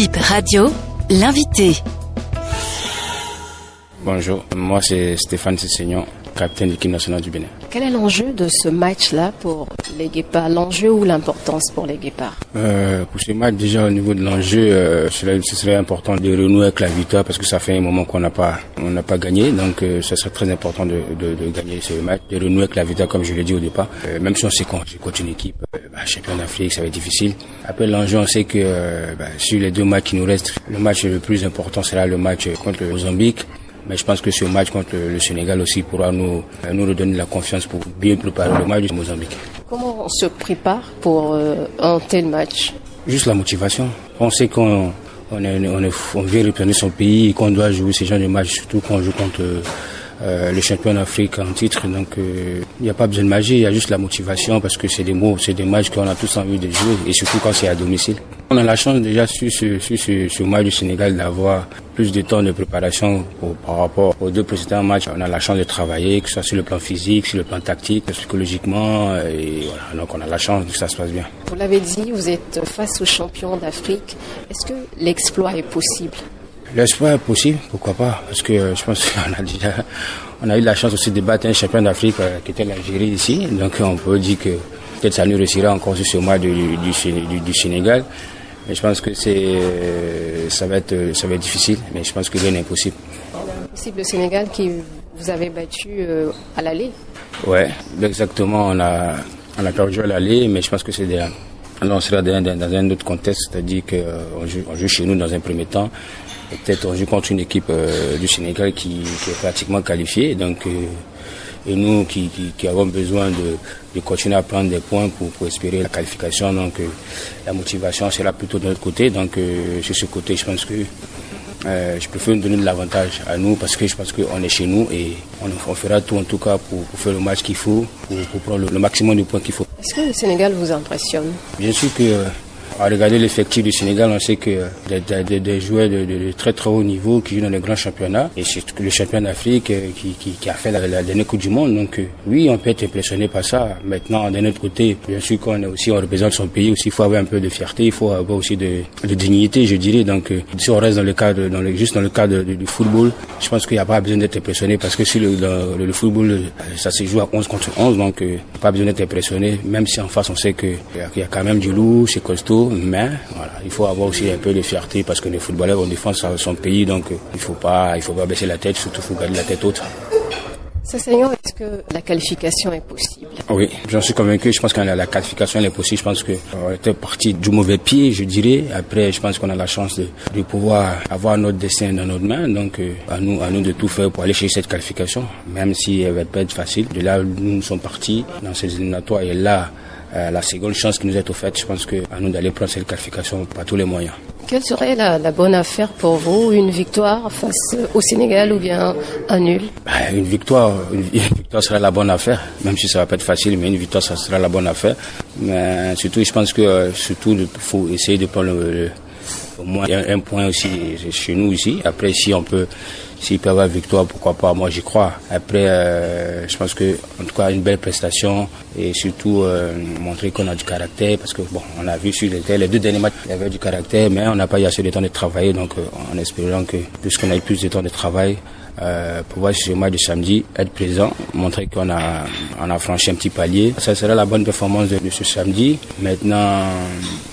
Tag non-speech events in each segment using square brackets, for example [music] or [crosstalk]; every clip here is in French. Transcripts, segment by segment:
Bip Radio, l'invité. Bonjour, moi c'est Stéphane Sissignon, capitaine de l'équipe nationale du Bénin. Quel est l'enjeu de ce match-là pour les Guépards? L'enjeu ou l'importance pour les Guépards? Euh, Pour ce match, déjà au niveau de l'enjeu, euh, ce serait important de renouer avec la victoire parce que ça fait un moment qu'on n'a pas, on n'a pas gagné, donc euh, ce serait très important de, de, de, gagner ce match, de renouer avec la victoire comme je l'ai dit au départ. Euh, même si on sait qu'on contre une équipe bah, champion d'Afrique, ça va être difficile. Après l'enjeu, on sait que bah, sur les deux matchs qui nous restent, le match le plus important sera le match contre le Mozambique. Mais je pense que ce match contre le Sénégal aussi pourra nous, nous redonner la confiance pour bien préparer le match du Mozambique. Comment on se prépare pour euh, un tel match? Juste la motivation. On sait qu'on on, est, on, est, on vient représenter son pays et qu'on doit jouer ce genre de match, surtout quand on joue contre euh, le champion d'Afrique en titre. Donc euh, il n'y a pas besoin de magie, il y a juste la motivation parce que c'est des matchs qu'on a tous envie de jouer et surtout quand c'est à domicile. On a la chance déjà sur ce match du Sénégal d'avoir plus de temps de préparation par rapport aux deux précédents matchs. On a la chance de travailler, que ce soit sur le plan physique, sur le plan tactique, psychologiquement. Et voilà, donc on a la chance que ça se passe bien. Vous l'avez dit, vous êtes face aux champions d'Afrique. Est-ce que l'exploit est possible? L'exploit est possible, pourquoi pas Parce que je pense [laughs] qu'on a déjà, on a eu la chance aussi de battre un champion d'Afrique euh, qui était l'Algérie ici. Donc on peut dire que peut-être ça nous réussira encore sur ce match du, du, du Sénégal. Mais je pense que c'est, ça va être, ça va être difficile. Mais je pense que rien n'est impossible. Impossible le Sénégal qui vous avez battu euh, à l'aller. Ouais, exactement. On a, on a perdu à l'aller, mais je pense que c'est des, on sera dans, dans, un autre contexte, c'est-à-dire qu'on joue, on joue chez nous dans un premier temps. Et peut-être on joue contre une équipe euh, du Sénégal qui, qui, est pratiquement qualifiée. Donc, euh, et nous qui, qui, qui, avons besoin de, de, continuer à prendre des points pour, pour espérer la qualification. Donc euh, la motivation sera plutôt de notre côté. Donc sur ce côté, je pense que je préfère nous donner de l'avantage à nous parce que je pense qu'on est chez nous et on, on, fera tout en tout cas pour, pour faire le match qu'il faut, pour, pour prendre le, le, maximum de points qu'il faut. Est-ce que le Sénégal vous impressionne? Bien sûr que à regarder l'effectif du Sénégal, on sait que des, des, des joueurs de, de, de, très très haut niveau qui jouent dans les grands championnats et c'est le champion d'Afrique qui, qui, qui, a fait la, la, dernière Coupe du Monde. Donc oui, on peut être impressionné par ça. Maintenant, d'un autre côté, bien sûr qu'on est aussi on représente son pays, aussi il faut avoir un peu de fierté, il faut avoir aussi de, de dignité, je dirais. Donc si on reste dans le cadre, dans le, juste dans le cadre du football, je pense qu'il n'y a pas besoin d'être impressionné parce que si le, le, le, football, ça se joue à 11 contre 11, donc pas besoin d'être impressionné, même si en face on sait qu'il y, y a quand même du lourd, c'est costaud mais voilà, il faut avoir aussi un peu de fierté parce que les footballeurs on défend son pays, donc il faut pas, il faut pas baisser la tête, surtout il faut garder la tête haute. Seigneur, est-ce que la qualification est possible? Oui, j'en suis convaincu. Je pense que la qualification est possible. Je pense qu'on était parti du mauvais pied, je dirais. Après, je pense qu'on a la chance de, de, pouvoir avoir notre destin dans notre main. Donc, à nous, à nous de tout faire pour aller chercher cette qualification, même si elle va pas être facile. De là, nous sommes partis dans ces éliminatoires et là, euh, la seconde chance qui nous est offerte, je pense que à nous d'aller prendre cette qualification par tous les moyens. Quelle serait la, la, bonne affaire pour vous Une victoire face au Sénégal ou bien un nul? Bah, Une victoire, une, [laughs] une, victoire sera la bonne affaire, même si ça va pas être facile, mais une victoire ça sera la bonne affaire. Mais surtout, je pense que euh, surtout il faut essayer de prendre le, le, au moins un, un, point aussi chez nous ici. Après, si on peut s'il peut avoir victoire, pourquoi pas? Moi, j'y crois. Après, euh, je pense que, en tout cas, une belle prestation et surtout euh, montrer qu'on a du caractère parce que bon, on a vu sur les, les deux derniers matchs, il y avait du caractère, mais on n'a pas eu assez de temps de travailler. Donc, euh, en espérant que puisqu'on a eu plus de temps de travail, euh, pouvoir sur le match de samedi être présent, montrer qu'on a, on a franchi un petit palier. Ça sera la bonne performance de, ce samedi. Maintenant,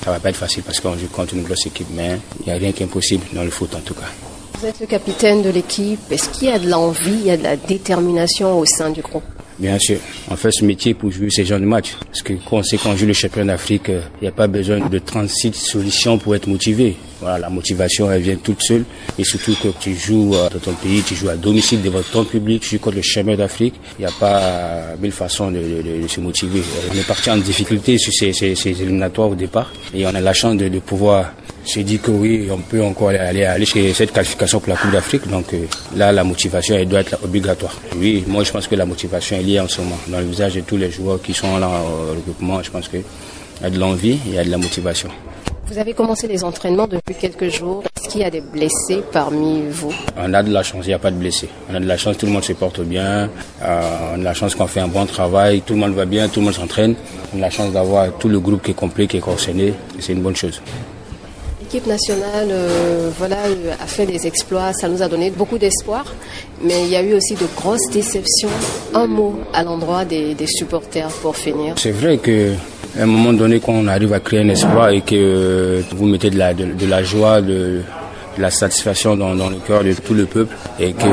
ça va pas être facile parce qu'on joue contre une grosse équipe, mais il n'y a rien qui est impossible dans le foot en tout cas. Vous êtes le capitaine de l'équipe. Est-ce qu'il y a de l'envie, il y a de la détermination au sein du groupe? Bien sûr. On fait ce métier pour jouer ces genres de matchs. Parce que quand on sait qu'on joue le champion d'Afrique, il n'y a pas besoin de 36 solutions pour être motivé. Voilà, la motivation, elle vient toute seule. Et surtout que tu joues dans ton pays, tu joues à domicile devant ton public, tu joues contre le champion d'Afrique. Il n'y a pas mille façons de, se motiver. On est parti en difficulté sur ces, éliminatoires au départ. Et on a la chance de pouvoir se dire que oui, on peut encore aller, aller chez cette qualification pour la Coupe d'Afrique. Donc euh, là, la motivation, elle doit être obligatoire. Oui, moi, je pense que la motivation est liée en ce moment. Dans le visage de tous les joueurs qui sont là au regroupement, je pense qu'il y a de l'envie et il y a de la motivation. Vous avez commencé les entraînements depuis quelques jours. Est-ce qu'il y a des blessés parmi vous? On a de la chance, il n'y a pas de blessés. On a de la chance, tout le monde se porte bien. Euh, on a de la chance qu'on fait un bon travail, tout le monde va bien, tout le monde s'entraîne. On a la chance d'avoir tout le groupe qui est complet, qui est concerné. C'est une bonne chose. L'équipe nationale euh, voilà, a fait des exploits, ça nous a donné beaucoup d'espoir, mais il y a eu aussi de grosses déceptions. Un mot à l'endroit des, supporters pour finir. C'est vrai que un moment donné, quand on arrive à créer un espoir et que vous mettez de la, de, la joie, de, la satisfaction dans, le cœur de tout le peuple et que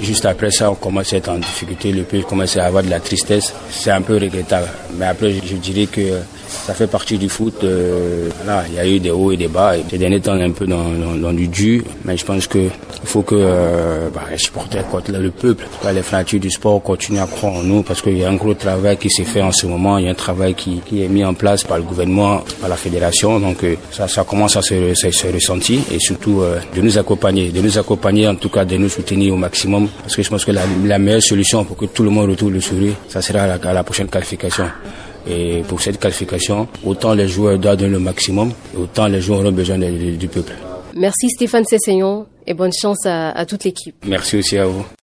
juste après ça, on commence à être en difficulté, le peuple commence à avoir de la tristesse, c'est un peu regrettable. Mais après, je dirais que ça fait partie du foot. Euh, il y a eu des hauts et des bas. Ces derniers temps, un peu dans, dans, du dur. Mais je pense que il faut que euh, bah, les supporters, le peuple, les fractures du sport continuent à croire en nous parce qu'il y a un gros travail qui s'est fait en ce moment. Il y a un travail qui, qui est mis en place par le gouvernement, par la fédération. Donc euh, ça, ça commence à se, se, ressentir et surtout euh, de nous accompagner, de nous accompagner en tout cas, de nous soutenir au maximum. Parce que je pense que la, la meilleure solution pour que tout le monde retrouve le sourire, ça sera à la prochaine qualification. Et pour cette qualification, autant les joueurs doivent donner le maximum, autant les joueurs auront besoin du, peuple. Merci Stéphane Sessignon et bonne chance à toute l'équipe. Merci aussi à vous.